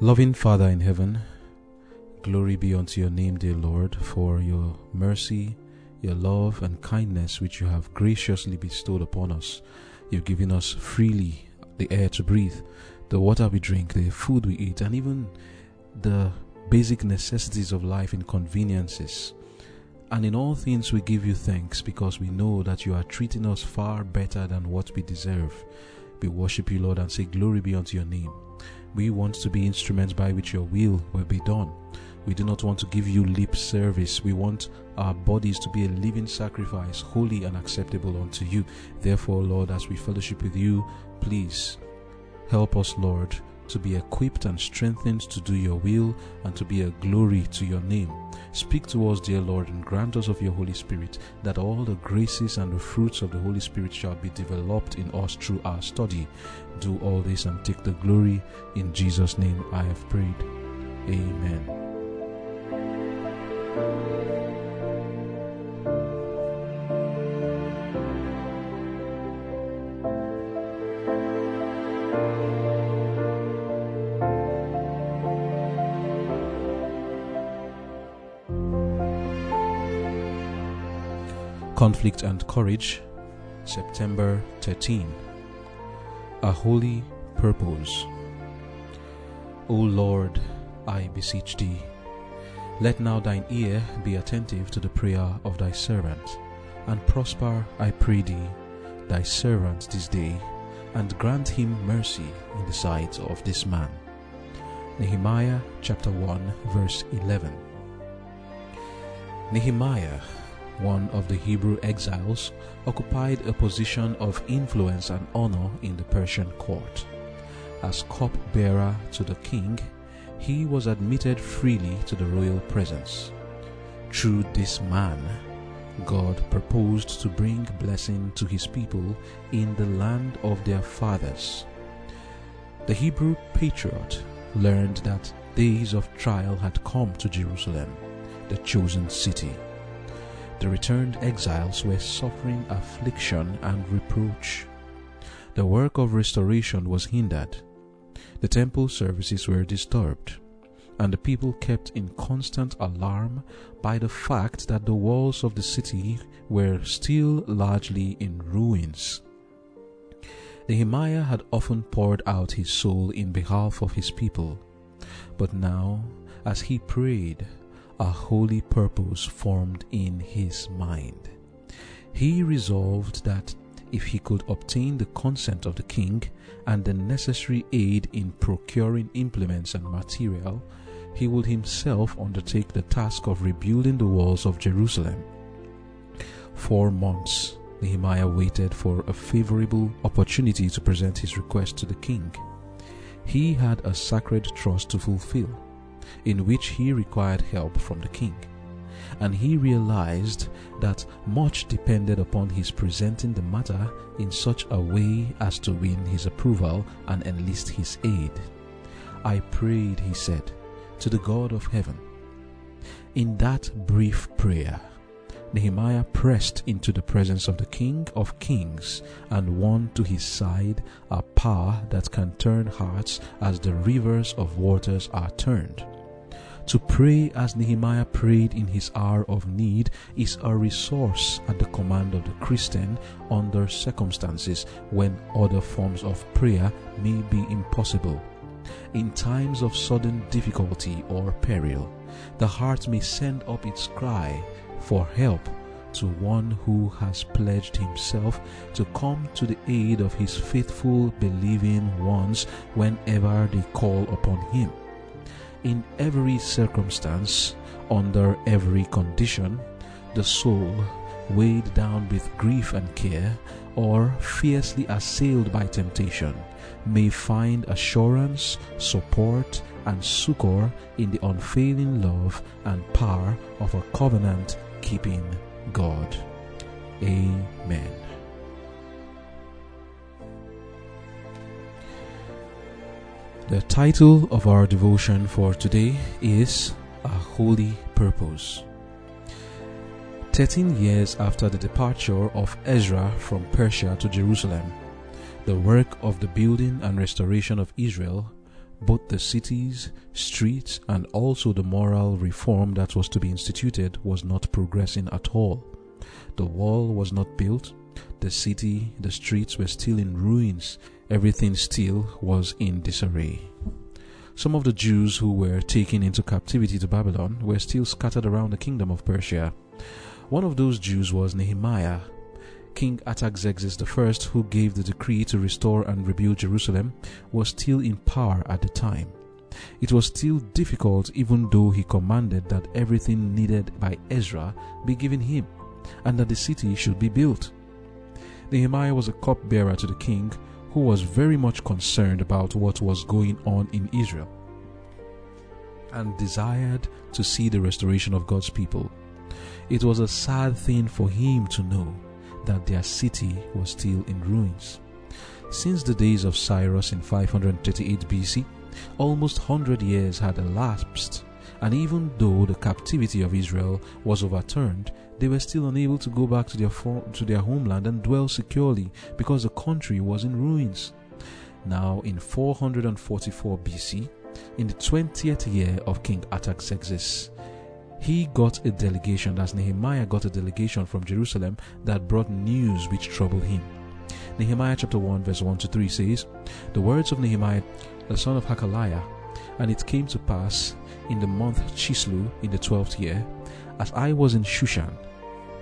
Loving Father in heaven, glory be unto your name, dear Lord, for your mercy, your love, and kindness which you have graciously bestowed upon us. You've given us freely the air to breathe, the water we drink, the food we eat, and even the basic necessities of life inconveniences. And in all things we give you thanks because we know that you are treating us far better than what we deserve. We worship you, Lord, and say, Glory be unto your name. We want to be instruments by which your will will be done. We do not want to give you lip service. We want our bodies to be a living sacrifice, holy and acceptable unto you. Therefore, Lord, as we fellowship with you, please help us, Lord, to be equipped and strengthened to do your will and to be a glory to your name. Speak to us, dear Lord, and grant us of your Holy Spirit, that all the graces and the fruits of the Holy Spirit shall be developed in us through our study. Do all this and take the glory. In Jesus' name I have prayed. Amen. Conflict and Courage, September 13. A Holy Purpose. O Lord, I beseech thee, let now thine ear be attentive to the prayer of thy servant, and prosper, I pray thee, thy servant this day, and grant him mercy in the sight of this man. Nehemiah chapter 1 verse 11. Nehemiah one of the Hebrew exiles, occupied a position of influence and honor in the Persian court. As cup-bearer to the king, he was admitted freely to the royal presence. Through this man, God proposed to bring blessing to his people in the land of their fathers. The Hebrew patriot learned that days of trial had come to Jerusalem, the chosen city the returned exiles were suffering affliction and reproach. The work of restoration was hindered. The temple services were disturbed, and the people kept in constant alarm by the fact that the walls of the city were still largely in ruins. Nehemiah had often poured out his soul in behalf of his people, but now, as he prayed, a holy purpose formed in his mind. He resolved that if he could obtain the consent of the king and the necessary aid in procuring implements and material, he would himself undertake the task of rebuilding the walls of Jerusalem. Four months Nehemiah waited for a favorable opportunity to present his request to the king. He had a sacred trust to fulfill in which he required help from the king. And he realized that much depended upon his presenting the matter in such a way as to win his approval and enlist his aid. I prayed, he said, to the God of heaven. In that brief prayer, Nehemiah pressed into the presence of the King of Kings and won to his side a power that can turn hearts as the rivers of waters are turned. To pray as Nehemiah prayed in his hour of need is a resource at the command of the Christian under circumstances when other forms of prayer may be impossible. In times of sudden difficulty or peril, the heart may send up its cry for help to one who has pledged himself to come to the aid of his faithful believing ones whenever they call upon him in every circumstance, under every condition, the soul, weighed down with grief and care, or fiercely assailed by temptation, may find assurance, support, and succor in the unfailing love and power of a covenant keeping God. Amen. The title of our devotion for today is A Holy Purpose. Thirteen years after the departure of Ezra from Persia to Jerusalem, the work of the building and restoration of Israel both the cities, streets, and also the moral reform that was to be instituted was not progressing at all. The wall was not built, the city, the streets were still in ruins, everything still was in disarray. Some of the Jews who were taken into captivity to Babylon were still scattered around the kingdom of Persia. One of those Jews was Nehemiah. King Artaxerxes I, who gave the decree to restore and rebuild Jerusalem, was still in power at the time. It was still difficult even though he commanded that everything needed by Ezra be given him and that the city should be built. Nehemiah was a cupbearer to the king who was very much concerned about what was going on in Israel and desired to see the restoration of God's people. It was a sad thing for him to know that their city was still in ruins. Since the days of Cyrus in 538 BC, almost 100 years had elapsed, and even though the captivity of Israel was overturned, they were still unable to go back to their, to their homeland and dwell securely because the country was in ruins. Now, in 444 BC, in the 20th year of King Artaxerxes, he got a delegation, as Nehemiah got a delegation from Jerusalem that brought news which troubled him. Nehemiah chapter 1, verse 1 to 3 says, The words of Nehemiah, the son of Hachaliah, and it came to pass in the month Chisleu in the twelfth year, as I was in Shushan,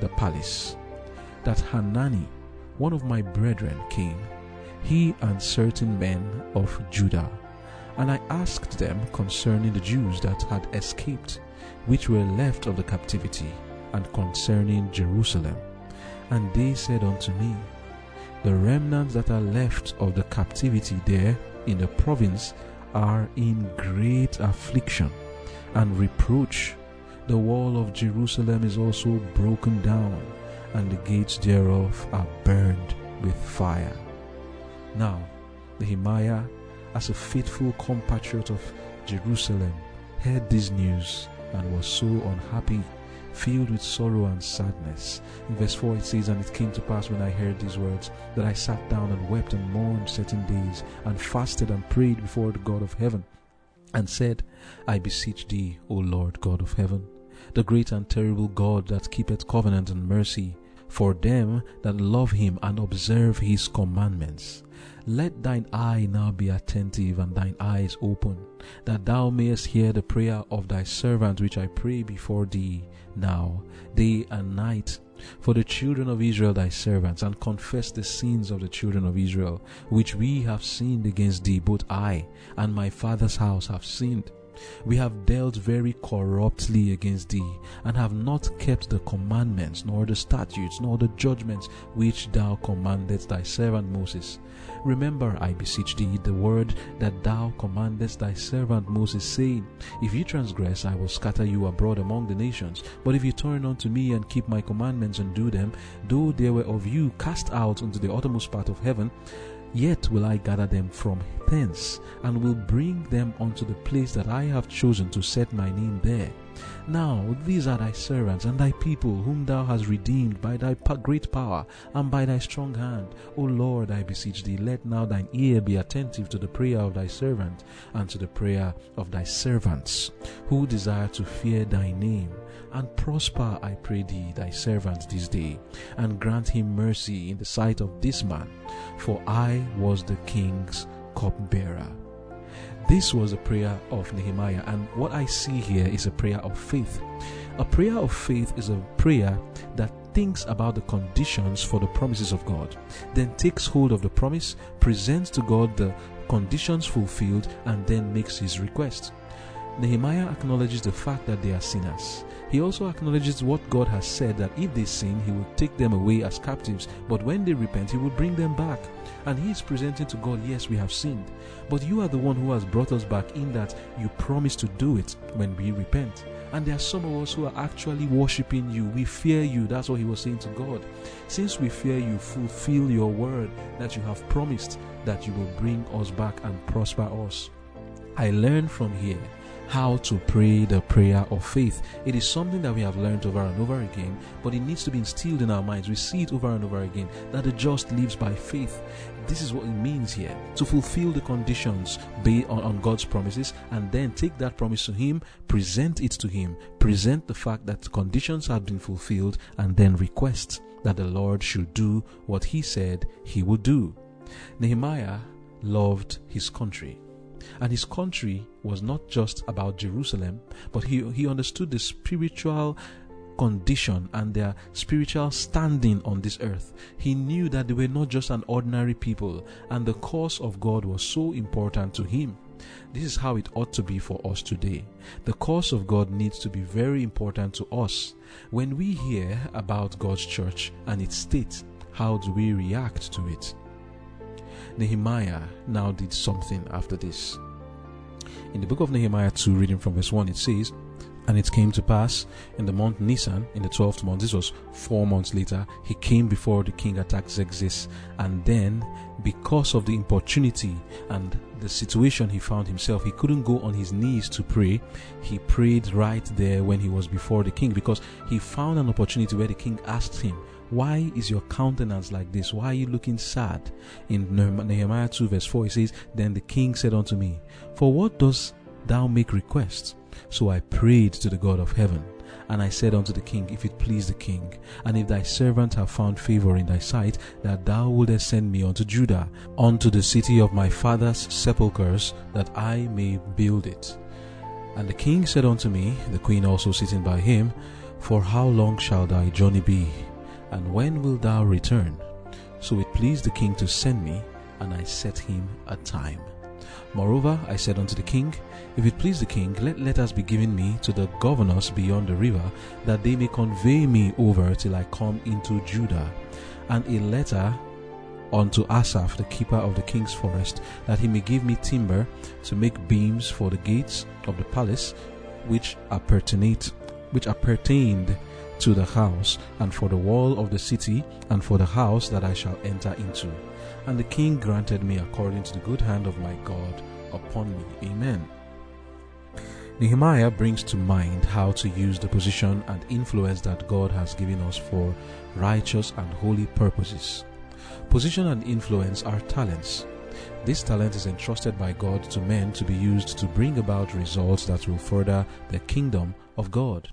the palace, that Hanani, one of my brethren, came, he and certain men of Judah. And I asked them concerning the Jews that had escaped, which were left of the captivity, and concerning Jerusalem. And they said unto me, The remnants that are left of the captivity there in the province are in great affliction and reproach the wall of Jerusalem is also broken down, and the gates thereof are burned with fire. Now, Nehemiah, as a faithful compatriot of Jerusalem, heard this news and was so unhappy, filled with sorrow and sadness. In verse 4 it says, And it came to pass when I heard these words, that I sat down and wept and mourned certain days, and fasted and prayed before the God of heaven, and said, I beseech thee, O Lord God of heaven, the great and terrible God that keepeth covenant and mercy for them that love him and observe his commandments. Let thine eye now be attentive and thine eyes open, that thou mayest hear the prayer of thy servant which I pray before thee now, day and night, for the children of Israel thy servants, and confess the sins of the children of Israel, which we have sinned against thee, both I and my father's house have sinned. We have dealt very corruptly against thee, and have not kept the commandments, nor the statutes, nor the judgments which thou commandest thy servant Moses. Remember, I beseech thee, the word that thou commandest thy servant Moses, saying, If you transgress, I will scatter you abroad among the nations. But if you turn unto me and keep my commandments and do them, though they were of you cast out into the uttermost part of heaven, Yet will I gather them from thence, and will bring them unto the place that I have chosen to set my name there. Now these are thy servants and thy people, whom thou hast redeemed by thy great power and by thy strong hand. O Lord, I beseech thee, let now thine ear be attentive to the prayer of thy servant and to the prayer of thy servants, who desire to fear thy name and prosper, I pray thee, thy servant this day, and grant him mercy in the sight of this man, for I was the king's cupbearer. This was a prayer of Nehemiah, and what I see here is a prayer of faith. A prayer of faith is a prayer that thinks about the conditions for the promises of God, then takes hold of the promise, presents to God the conditions fulfilled, and then makes his request. Nehemiah acknowledges the fact that they are sinners. He also acknowledges what God has said that if they sin, He will take them away as captives, but when they repent, He will bring them back. And He is presenting to God, Yes, we have sinned, but you are the one who has brought us back in that you promised to do it when we repent. And there are some of us who are actually worshiping you. We fear you. That's what he was saying to God. Since we fear you, fulfill your word that you have promised that you will bring us back and prosper us. I learn from here how to pray the prayer of faith. It is something that we have learned over and over again, but it needs to be instilled in our minds. We see it over and over again that the just lives by faith. This is what it means here to fulfill the conditions based on, on God's promises and then take that promise to Him, present it to Him, present the fact that conditions have been fulfilled, and then request that the Lord should do what He said He would do. Nehemiah loved his country. And his country was not just about Jerusalem, but he, he understood the spiritual condition and their spiritual standing on this earth. He knew that they were not just an ordinary people, and the cause of God was so important to him. This is how it ought to be for us today. The cause of God needs to be very important to us. When we hear about God's church and its state, how do we react to it? Nehemiah now did something after this. In the book of Nehemiah 2, reading from verse 1, it says, And it came to pass in the month Nisan, in the twelfth month, this was four months later, he came before the king Artaxerxes, and then, because of the importunity and the situation he found himself, he couldn't go on his knees to pray. He prayed right there when he was before the king because he found an opportunity where the king asked him, why is your countenance like this? Why are you looking sad? In Nehemiah 2, verse 4, it says, Then the king said unto me, For what dost thou make request? So I prayed to the God of heaven. And I said unto the king, If it please the king, and if thy servant have found favor in thy sight, that thou wouldest send me unto Judah, unto the city of my father's sepulchres, that I may build it. And the king said unto me, the queen also sitting by him, For how long shall thy journey be? And when wilt thou return? So it pleased the king to send me, and I set him a time. Moreover, I said unto the king, If it please the king, let letters be given me to the governors beyond the river, that they may convey me over till I come into Judah, and a letter unto Asaph, the keeper of the king's forest, that he may give me timber to make beams for the gates of the palace, which appertained, which appertained to the house, and for the wall of the city, and for the house that I shall enter into. And the king granted me according to the good hand of my God upon me. Amen. Nehemiah brings to mind how to use the position and influence that God has given us for righteous and holy purposes. Position and influence are talents. This talent is entrusted by God to men to be used to bring about results that will further the kingdom of God.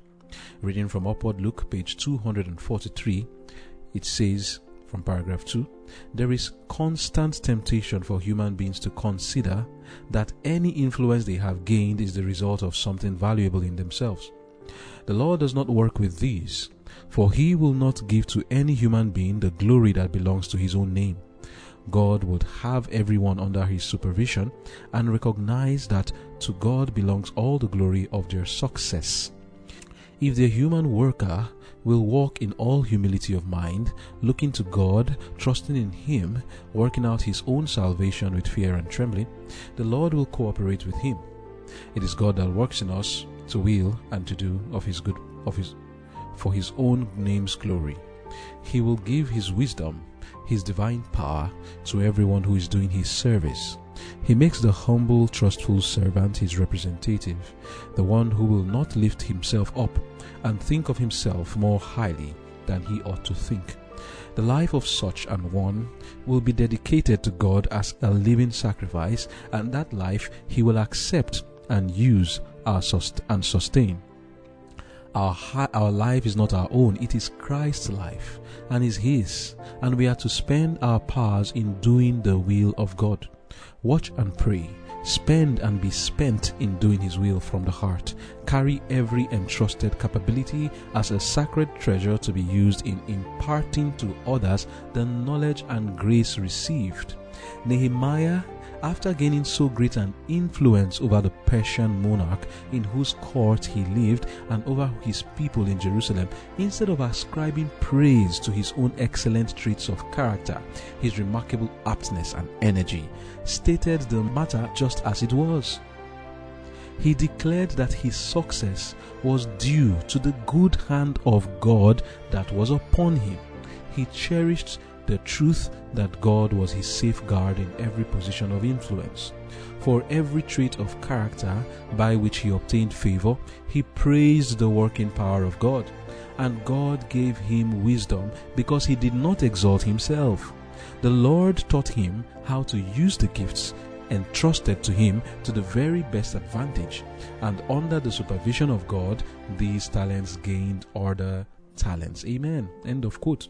Reading from Upward Look, page 243, it says from paragraph 2 There is constant temptation for human beings to consider that any influence they have gained is the result of something valuable in themselves. The Lord does not work with these, for He will not give to any human being the glory that belongs to His own name. God would have everyone under His supervision and recognize that to God belongs all the glory of their success. If the human worker will walk in all humility of mind, looking to God, trusting in Him, working out his own salvation with fear and trembling, the Lord will cooperate with him. It is God that works in us to will and to do of his good of his for his own name's glory. He will give his wisdom, his divine power to everyone who is doing his service. He makes the humble, trustful servant his representative, the one who will not lift himself up and think of himself more highly than he ought to think. The life of such an one will be dedicated to God as a living sacrifice, and that life he will accept and use and sustain. Our, our life is not our own, it is Christ's life and is His, and we are to spend our powers in doing the will of God. Watch and pray. Spend and be spent in doing His will from the heart. Carry every entrusted capability as a sacred treasure to be used in imparting to others the knowledge and grace received. Nehemiah after gaining so great an influence over the Persian monarch in whose court he lived and over his people in Jerusalem, instead of ascribing praise to his own excellent traits of character, his remarkable aptness and energy, stated the matter just as it was. He declared that his success was due to the good hand of God that was upon him. He cherished the truth that God was his safeguard in every position of influence. For every trait of character by which he obtained favor, he praised the working power of God. And God gave him wisdom because he did not exalt himself. The Lord taught him how to use the gifts entrusted to him to the very best advantage. And under the supervision of God, these talents gained other talents. Amen. End of quote.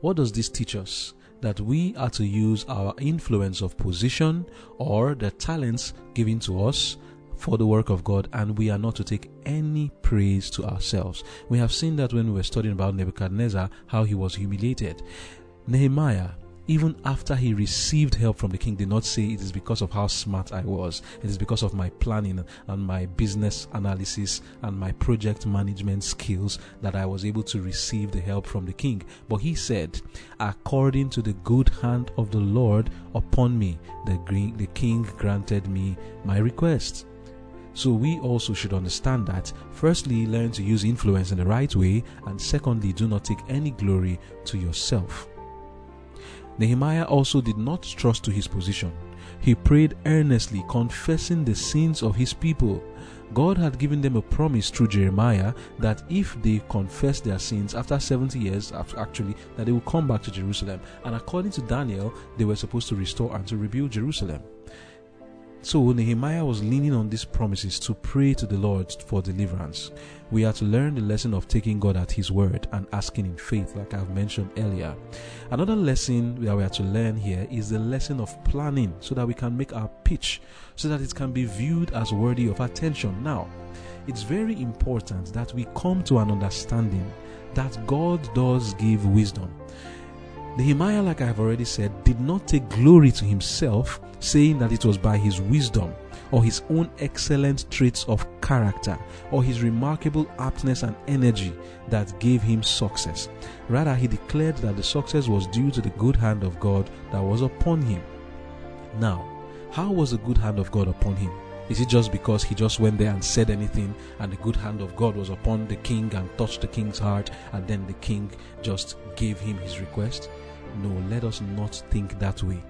What does this teach us? That we are to use our influence of position or the talents given to us for the work of God, and we are not to take any praise to ourselves. We have seen that when we were studying about Nebuchadnezzar, how he was humiliated. Nehemiah even after he received help from the king, did not say it is because of how smart I was. It is because of my planning and my business analysis and my project management skills that I was able to receive the help from the king. But he said, according to the good hand of the Lord upon me, the, the king granted me my request. So we also should understand that firstly, learn to use influence in the right way, and secondly, do not take any glory to yourself. Nehemiah also did not trust to his position. He prayed earnestly, confessing the sins of his people. God had given them a promise through Jeremiah that if they confess their sins after 70 years, actually, that they will come back to Jerusalem. And according to Daniel, they were supposed to restore and to rebuild Jerusalem. So Nehemiah was leaning on these promises to pray to the Lord for deliverance. We are to learn the lesson of taking God at His word and asking in faith, like I've mentioned earlier. Another lesson that we are to learn here is the lesson of planning so that we can make our pitch so that it can be viewed as worthy of attention. Now, it's very important that we come to an understanding that God does give wisdom. Nehemiah, like I have already said, did not take glory to himself, saying that it was by his wisdom or his own excellent traits of character or his remarkable aptness and energy that gave him success. Rather, he declared that the success was due to the good hand of God that was upon him. Now, how was the good hand of God upon him? Is it just because he just went there and said anything and the good hand of God was upon the king and touched the king's heart and then the king just gave him his request? No, let us not think that way.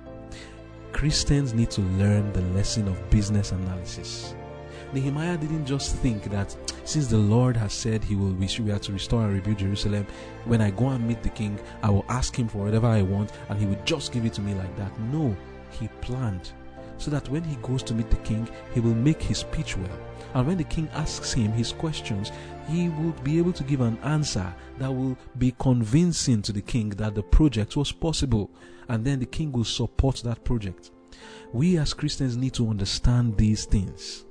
Christians need to learn the lesson of business analysis. Nehemiah didn't just think that since the Lord has said he will wish we are to restore and rebuild Jerusalem, when I go and meet the king, I will ask him for whatever I want and he will just give it to me like that. No, he planned so that when he goes to meet the king, he will make his speech well. And when the king asks him his questions, he will be able to give an answer that will be convincing to the king that the project was possible. And then the king will support that project. We as Christians need to understand these things.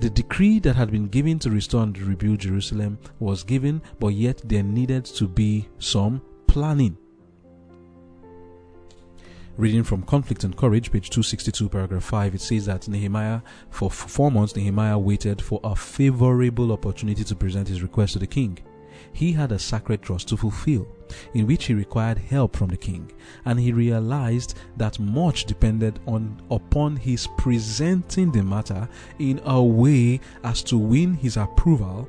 The decree that had been given to restore and rebuild Jerusalem was given, but yet there needed to be some planning. Reading from Conflict and Courage, page 262, paragraph 5, it says that Nehemiah, for four months, Nehemiah waited for a favorable opportunity to present his request to the king. He had a sacred trust to fulfill, in which he required help from the king, and he realized that much depended on upon his presenting the matter in a way as to win his approval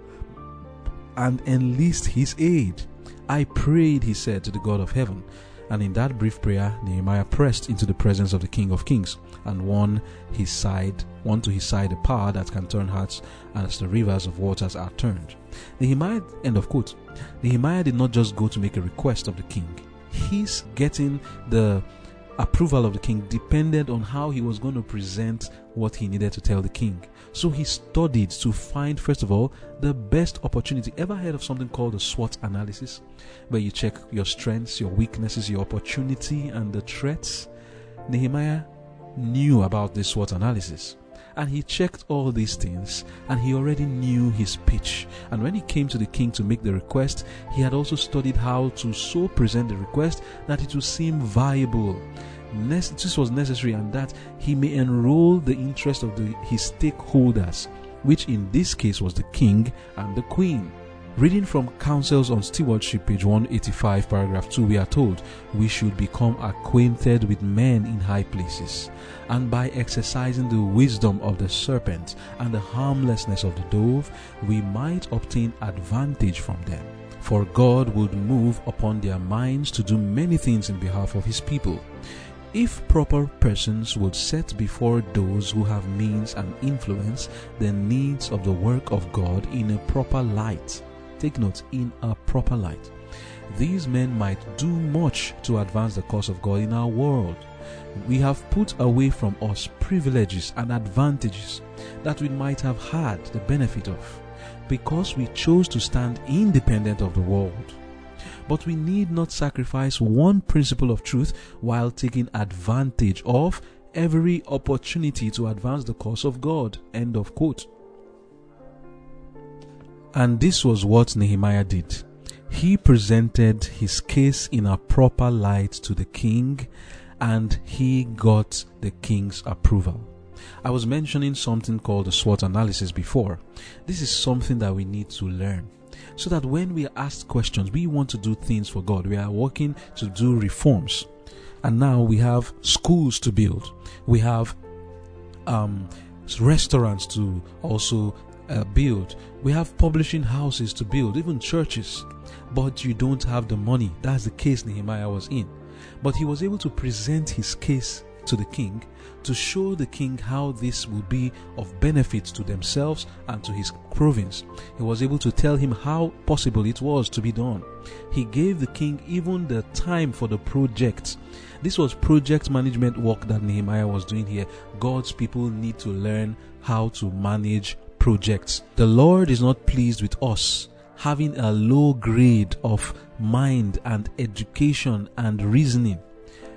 and enlist his aid. I prayed, he said to the God of heaven, and in that brief prayer, Nehemiah pressed into the presence of the King of Kings and won his side, won to his side a power that can turn hearts as the rivers of waters are turned. Nehemiah, end of quote. Nehemiah did not just go to make a request of the king. His getting the approval of the king depended on how he was going to present what he needed to tell the king. So he studied to find, first of all, the best opportunity. Ever heard of something called a SWOT analysis? Where you check your strengths, your weaknesses, your opportunity, and the threats? Nehemiah knew about this SWOT analysis. And he checked all these things and he already knew his pitch. And when he came to the king to make the request, he had also studied how to so present the request that it would seem viable this was necessary and that he may enroll the interest of the, his stakeholders, which in this case was the king and the queen. Reading from Counsels on Stewardship, page 185, paragraph 2, we are told we should become acquainted with men in high places, and by exercising the wisdom of the serpent and the harmlessness of the dove, we might obtain advantage from them. for God would move upon their minds to do many things in behalf of his people. If proper persons would set before those who have means and influence the needs of the work of God in a proper light, take note, in a proper light, these men might do much to advance the cause of God in our world. We have put away from us privileges and advantages that we might have had the benefit of because we chose to stand independent of the world. But we need not sacrifice one principle of truth while taking advantage of every opportunity to advance the cause of God. End of quote. And this was what Nehemiah did. He presented his case in a proper light to the king and he got the king's approval. I was mentioning something called the SWOT analysis before. This is something that we need to learn so that when we are asked questions, we want to do things for God. We are working to do reforms. And now we have schools to build. We have um, restaurants to also uh, build. We have publishing houses to build, even churches. But you don't have the money. That's the case Nehemiah was in. But he was able to present his case to the king to show the king how this will be of benefit to themselves and to his province. He was able to tell him how possible it was to be done. He gave the king even the time for the project. This was project management work that Nehemiah was doing here. God's people need to learn how to manage projects. The Lord is not pleased with us having a low grade of mind and education and reasoning.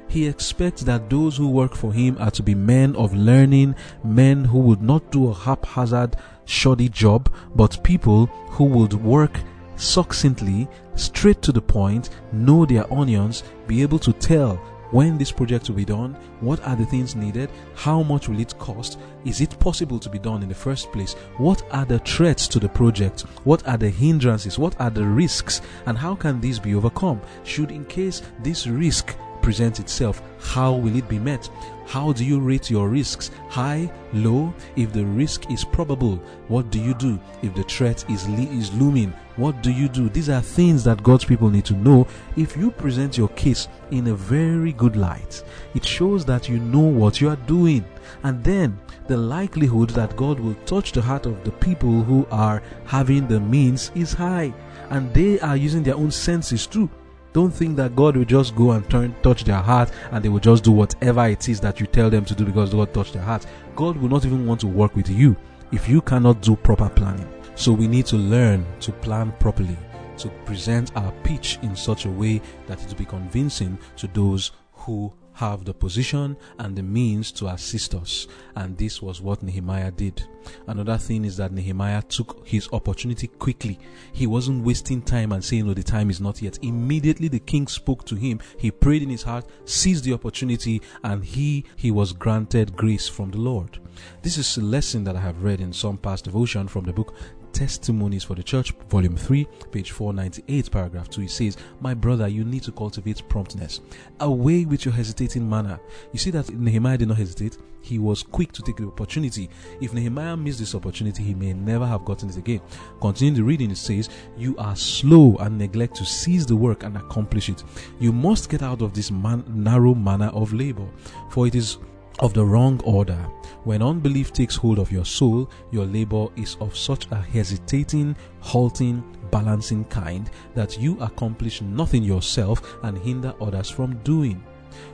He expects that those who work for him are to be men of learning, men who would not do a haphazard, shoddy job, but people who would work succinctly, straight to the point, know their onions, be able to tell when this project will be done, what are the things needed, how much will it cost, is it possible to be done in the first place, what are the threats to the project, what are the hindrances, what are the risks, and how can these be overcome? Should, in case this risk presents itself, how will it be met? How do you rate your risks? High, low? If the risk is probable, what do you do? If the threat is, is looming, what do you do? These are things that God's people need to know. If you present your case in a very good light, it shows that you know what you are doing. And then the likelihood that God will touch the heart of the people who are having the means is high. And they are using their own senses too. Don't think that God will just go and turn, touch their heart and they will just do whatever it is that you tell them to do because God touched their heart. God will not even want to work with you if you cannot do proper planning. So we need to learn to plan properly, to present our pitch in such a way that it will be convincing to those who have the position and the means to assist us. And this was what Nehemiah did. Another thing is that Nehemiah took his opportunity quickly. He wasn't wasting time and saying, No, the time is not yet. Immediately the king spoke to him. He prayed in his heart, seized the opportunity, and he he was granted grace from the Lord. This is a lesson that I have read in some past devotion from the book Testimonies for the Church, Volume 3, page 498, paragraph 2. It says, My brother, you need to cultivate promptness. Away with your hesitating manner. You see that Nehemiah did not hesitate. He was quick to take the opportunity. If Nehemiah missed this opportunity, he may never have gotten it again. Continue the reading, it says, You are slow and neglect to seize the work and accomplish it. You must get out of this man- narrow manner of labor, for it is of the wrong order. When unbelief takes hold of your soul, your labor is of such a hesitating, halting, balancing kind that you accomplish nothing yourself and hinder others from doing.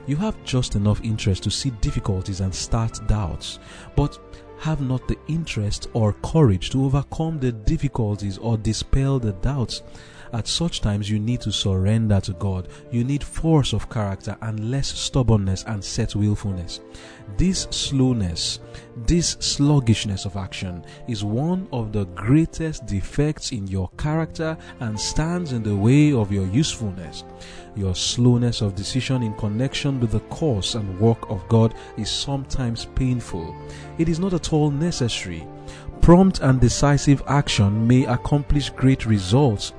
You have just enough interest to see difficulties and start doubts, but have not the interest or courage to overcome the difficulties or dispel the doubts. At such times, you need to surrender to God. You need force of character and less stubbornness and set willfulness. This slowness, this sluggishness of action is one of the greatest defects in your character and stands in the way of your usefulness. Your slowness of decision in connection with the course and work of God is sometimes painful. It is not at all necessary. Prompt and decisive action may accomplish great results.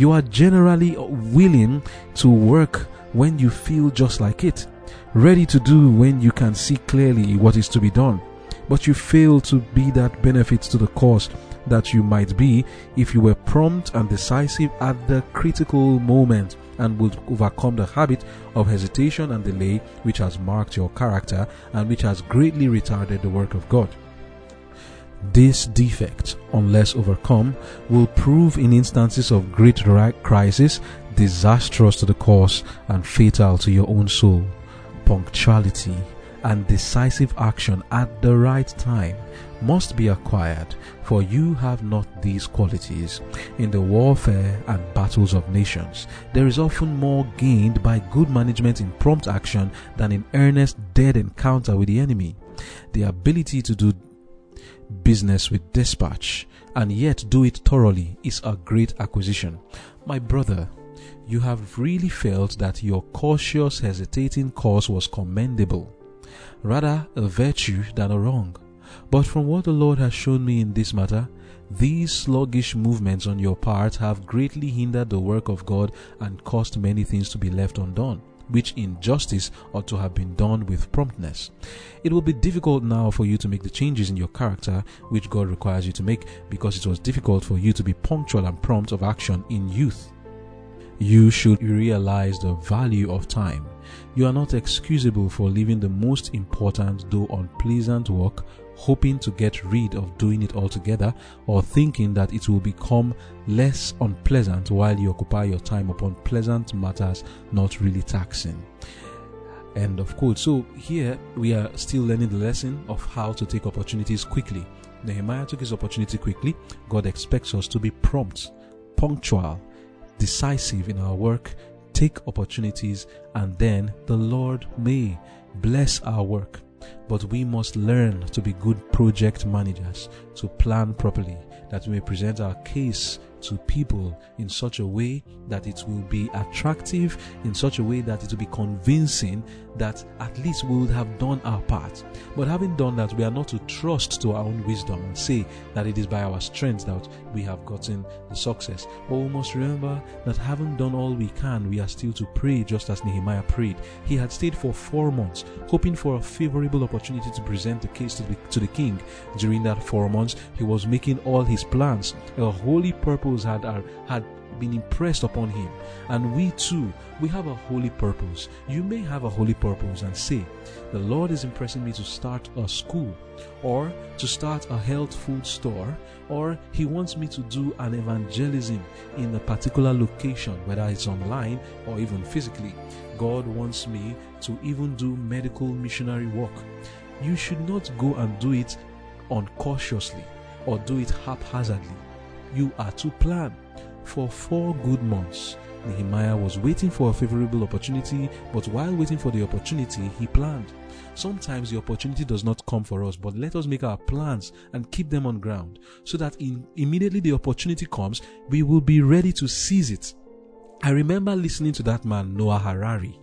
You are generally willing to work when you feel just like it, ready to do when you can see clearly what is to be done, but you fail to be that benefit to the cause. that you might be if you were prompt and decisive at the critical moment and would overcome the habit of hesitation and delay which has marked your character and which has greatly retarded the work of God. This defect, unless overcome, will prove in instances of great crisis disastrous to the cause and fatal to your own soul. Punctuality and decisive action at the right time must be acquired, for you have not these qualities. In the warfare and battles of nations, there is often more gained by good management in prompt action than in earnest, dead encounter with the enemy. The ability to do business with dispatch and yet do it thoroughly is a great acquisition. My brother, you have really felt that your cautious, hesitating course was commendable, rather a virtue than a wrong. But from what the Lord has shown me in this matter, these sluggish movements on your part have greatly hindered the work of God and caused many things to be left undone, which in justice ought to have been done with promptness. It will be difficult now for you to make the changes in your character which God requires you to make because it was difficult for you to be punctual and prompt of action in youth. You should realize the value of time. You are not excusable for leaving the most important, though unpleasant work hoping to get rid of doing it altogether or thinking that it will become less unpleasant while you occupy your time upon pleasant matters not really taxing. End of quote. So here we are still learning the lesson of how to take opportunities quickly. Nehemiah took his opportunity quickly. God expects us to be prompt, punctual, decisive in our work, take opportunities, and then the Lord may bless our work but we must learn to be good project managers, to plan properly, that we may present our case to people in such a way that it will be attractive, in such a way that it will be convincing that at least we would have done our part. But having done that, we are not to trust to our own wisdom and say that it is by our strength that we have gotten the success. But we must remember that having done all we can, we are still to pray just as Nehemiah prayed. He had stayed for four months, hoping for a favorable opportunity to present the case to the, to the king. During that four months, he was making all his plans. A holy purpose had, had been impressed upon him. And we too, we have a holy purpose. You may have a holy purpose and say, The Lord is impressing me to start a school, or to start a health food store, or He wants me to do an evangelism in a particular location, whether it's online or even physically. God wants me to even do medical missionary work. You should not go and do it uncautiously or do it haphazardly. You are to plan for four good months. Nehemiah was waiting for a favorable opportunity, but while waiting for the opportunity, he planned. Sometimes the opportunity does not come for us, but let us make our plans and keep them on ground so that in, immediately the opportunity comes, we will be ready to seize it. I remember listening to that man, Noah Harari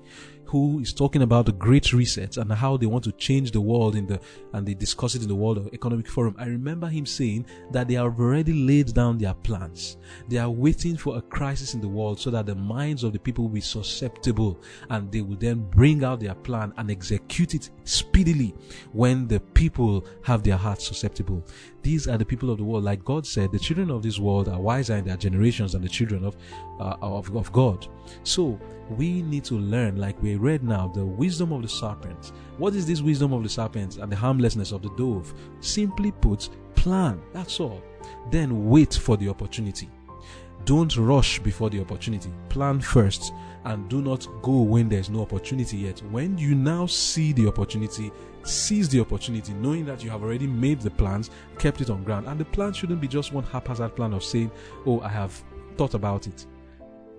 who is talking about the great reset and how they want to change the world in the and they discuss it in the World Economic Forum. I remember him saying that they have already laid down their plans. They are waiting for a crisis in the world so that the minds of the people will be susceptible and they will then bring out their plan and execute it speedily when the people have their hearts susceptible. These are the people of the world. Like God said, the children of this world are wiser in their generations than the children of, uh, of, of God. So we need to learn, like we read now, the wisdom of the serpent. What is this wisdom of the serpent and the harmlessness of the dove? Simply put, plan. That's all. Then wait for the opportunity. Don't rush before the opportunity. Plan first and do not go when there's no opportunity yet. When you now see the opportunity, seize the opportunity, knowing that you have already made the plans, kept it on ground. And the plan shouldn't be just one haphazard plan of saying, Oh, I have thought about it.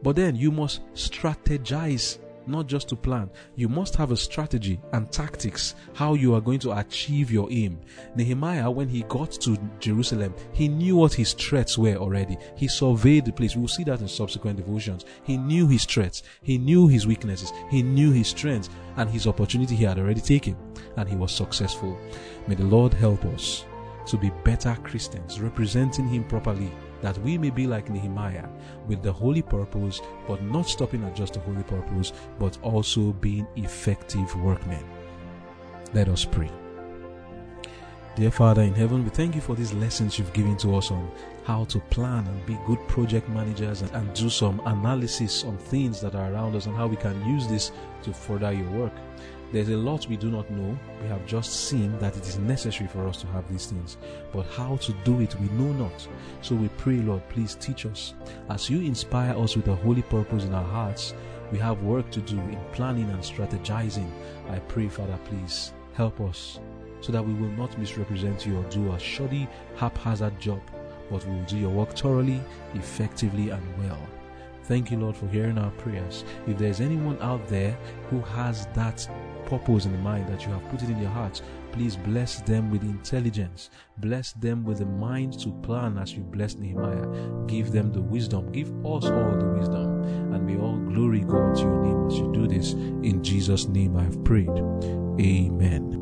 But then you must strategize, not just to plan. You must have a strategy and tactics how you are going to achieve your aim. Nehemiah, when he got to Jerusalem, he knew what his threats were already. He surveyed the place. We'll see that in subsequent devotions. He knew his threats, he knew his weaknesses, he knew his strengths, and his opportunity he had already taken, and he was successful. May the Lord help us to be better Christians, representing him properly that we may be like Nehemiah with the holy purpose, but not stopping at just the holy purpose, but also being effective workmen. Let us pray. Dear Father in heaven, we thank you for these lessons you've given to us on how to plan and be good project managers and, and, do some analysis on things that are around us and how we can use this to further your work. There's a lot we do not know. We have just seen that it is necessary for us to have these things. But how to do it, we know not. So we pray, Lord, please teach us. As you inspire us with a holy purpose in our hearts, we have work to do in planning and strategizing. I pray, Father, please help us so that we will not misrepresent you or do a shoddy, haphazard job, but we will do your work thoroughly, effectively, and well. Thank you, Lord, for hearing our prayers. If there's anyone out there who has that purpose in mind that you have put it in your heart, please bless them with intelligence. Bless them with the mind to plan as you blessed Nehemiah. Give them the wisdom. Give us all the wisdom. And may all glory go unto your name as you do this. In Jesus' name I have prayed. Amen.